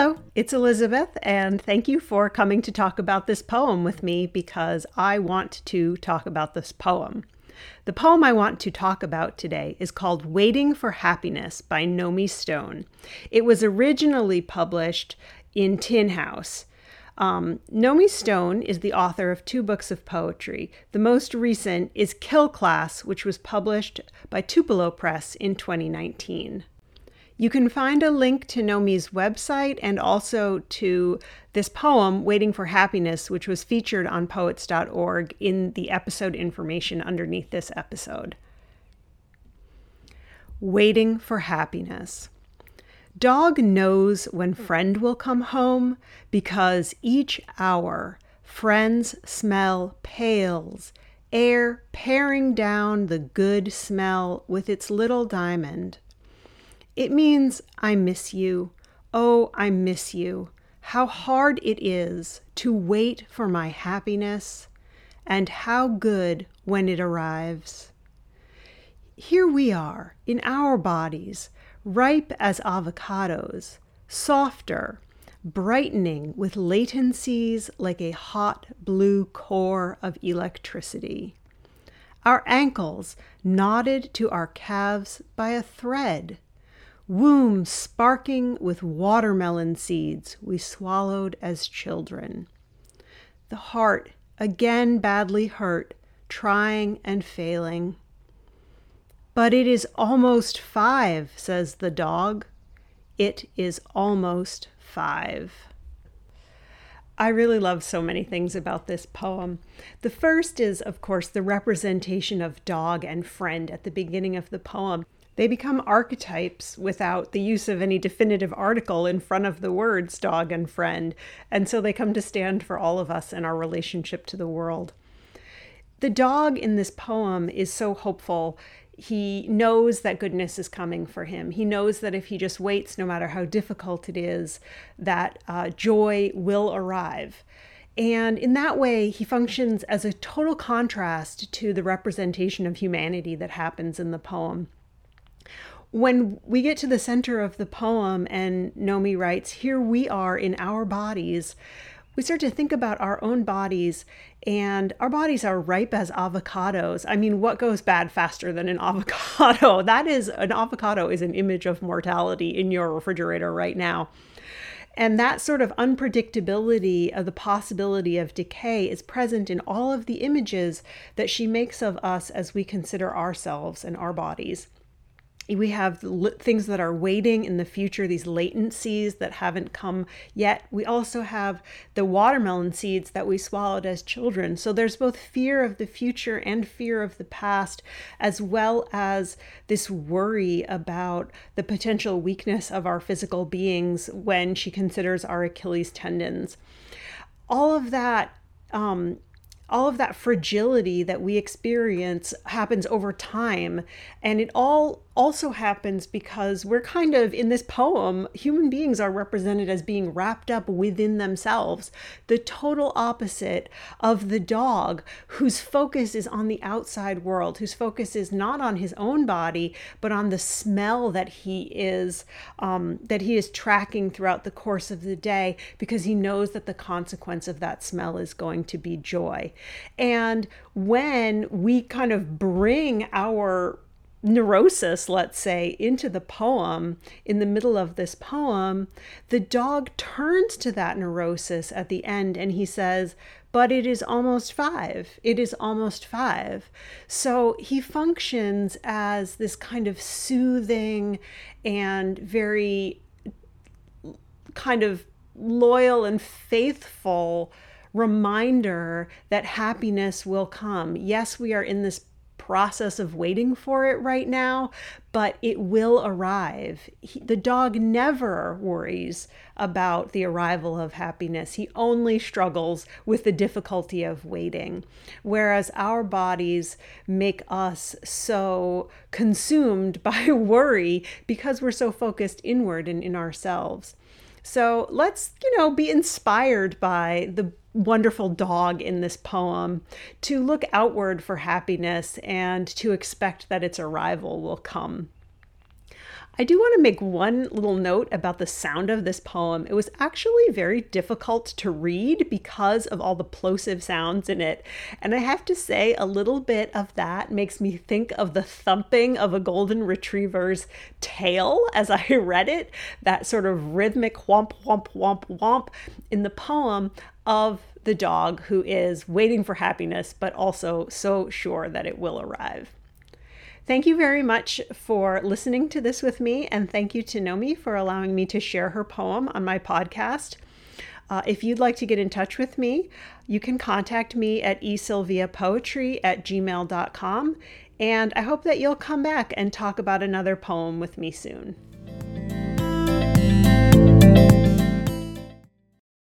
Hello, it's Elizabeth, and thank you for coming to talk about this poem with me because I want to talk about this poem. The poem I want to talk about today is called Waiting for Happiness by Nomi Stone. It was originally published in Tin House. Um, Nomi Stone is the author of two books of poetry. The most recent is Kill Class, which was published by Tupelo Press in 2019. You can find a link to Nomi's website and also to this poem, Waiting for Happiness, which was featured on poets.org in the episode information underneath this episode. Waiting for Happiness. Dog knows when friend will come home because each hour friend's smell pales, air paring down the good smell with its little diamond. It means I miss you. Oh, I miss you. How hard it is to wait for my happiness, and how good when it arrives. Here we are in our bodies, ripe as avocados, softer, brightening with latencies like a hot blue core of electricity. Our ankles knotted to our calves by a thread womb sparking with watermelon seeds we swallowed as children. The heart, again badly hurt, trying and failing. But it is almost five, says the dog. It is almost five. I really love so many things about this poem. The first is, of course, the representation of dog and friend at the beginning of the poem. They become archetypes without the use of any definitive article in front of the words dog and friend, and so they come to stand for all of us and our relationship to the world. The dog in this poem is so hopeful. He knows that goodness is coming for him. He knows that if he just waits, no matter how difficult it is, that uh, joy will arrive. And in that way, he functions as a total contrast to the representation of humanity that happens in the poem when we get to the center of the poem and Nomi writes, Here we are in our bodies, we start to think about our own bodies, and our bodies are ripe as avocados. I mean, what goes bad faster than an avocado? That is, an avocado is an image of mortality in your refrigerator right now. And that sort of unpredictability of the possibility of decay is present in all of the images that she makes of us as we consider ourselves and our bodies we have things that are waiting in the future, these latencies that haven't come yet. We also have the watermelon seeds that we swallowed as children. So there's both fear of the future and fear of the past, as well as this worry about the potential weakness of our physical beings when she considers our Achilles tendons. All of that um, all of that fragility that we experience happens over time and it all also happens because we're kind of in this poem, human beings are represented as being wrapped up within themselves, the total opposite of the dog whose focus is on the outside world, whose focus is not on his own body, but on the smell that he is um, that he is tracking throughout the course of the day because he knows that the consequence of that smell is going to be joy. And when we kind of bring our neurosis, let's say, into the poem, in the middle of this poem, the dog turns to that neurosis at the end and he says, But it is almost five. It is almost five. So he functions as this kind of soothing and very kind of loyal and faithful reminder that happiness will come. Yes, we are in this process of waiting for it right now, but it will arrive. He, the dog never worries about the arrival of happiness. He only struggles with the difficulty of waiting. Whereas our bodies make us so consumed by worry because we're so focused inward and in ourselves. So let's, you know, be inspired by the wonderful dog in this poem to look outward for happiness and to expect that its arrival will come. I do want to make one little note about the sound of this poem. It was actually very difficult to read because of all the plosive sounds in it. And I have to say, a little bit of that makes me think of the thumping of a golden retriever's tail as I read it, that sort of rhythmic whomp, whomp, whomp, whomp in the poem of the dog who is waiting for happiness, but also so sure that it will arrive. Thank you very much for listening to this with me, and thank you to Nomi for allowing me to share her poem on my podcast. Uh, if you'd like to get in touch with me, you can contact me at esylviapoetry at gmail.com. And I hope that you'll come back and talk about another poem with me soon.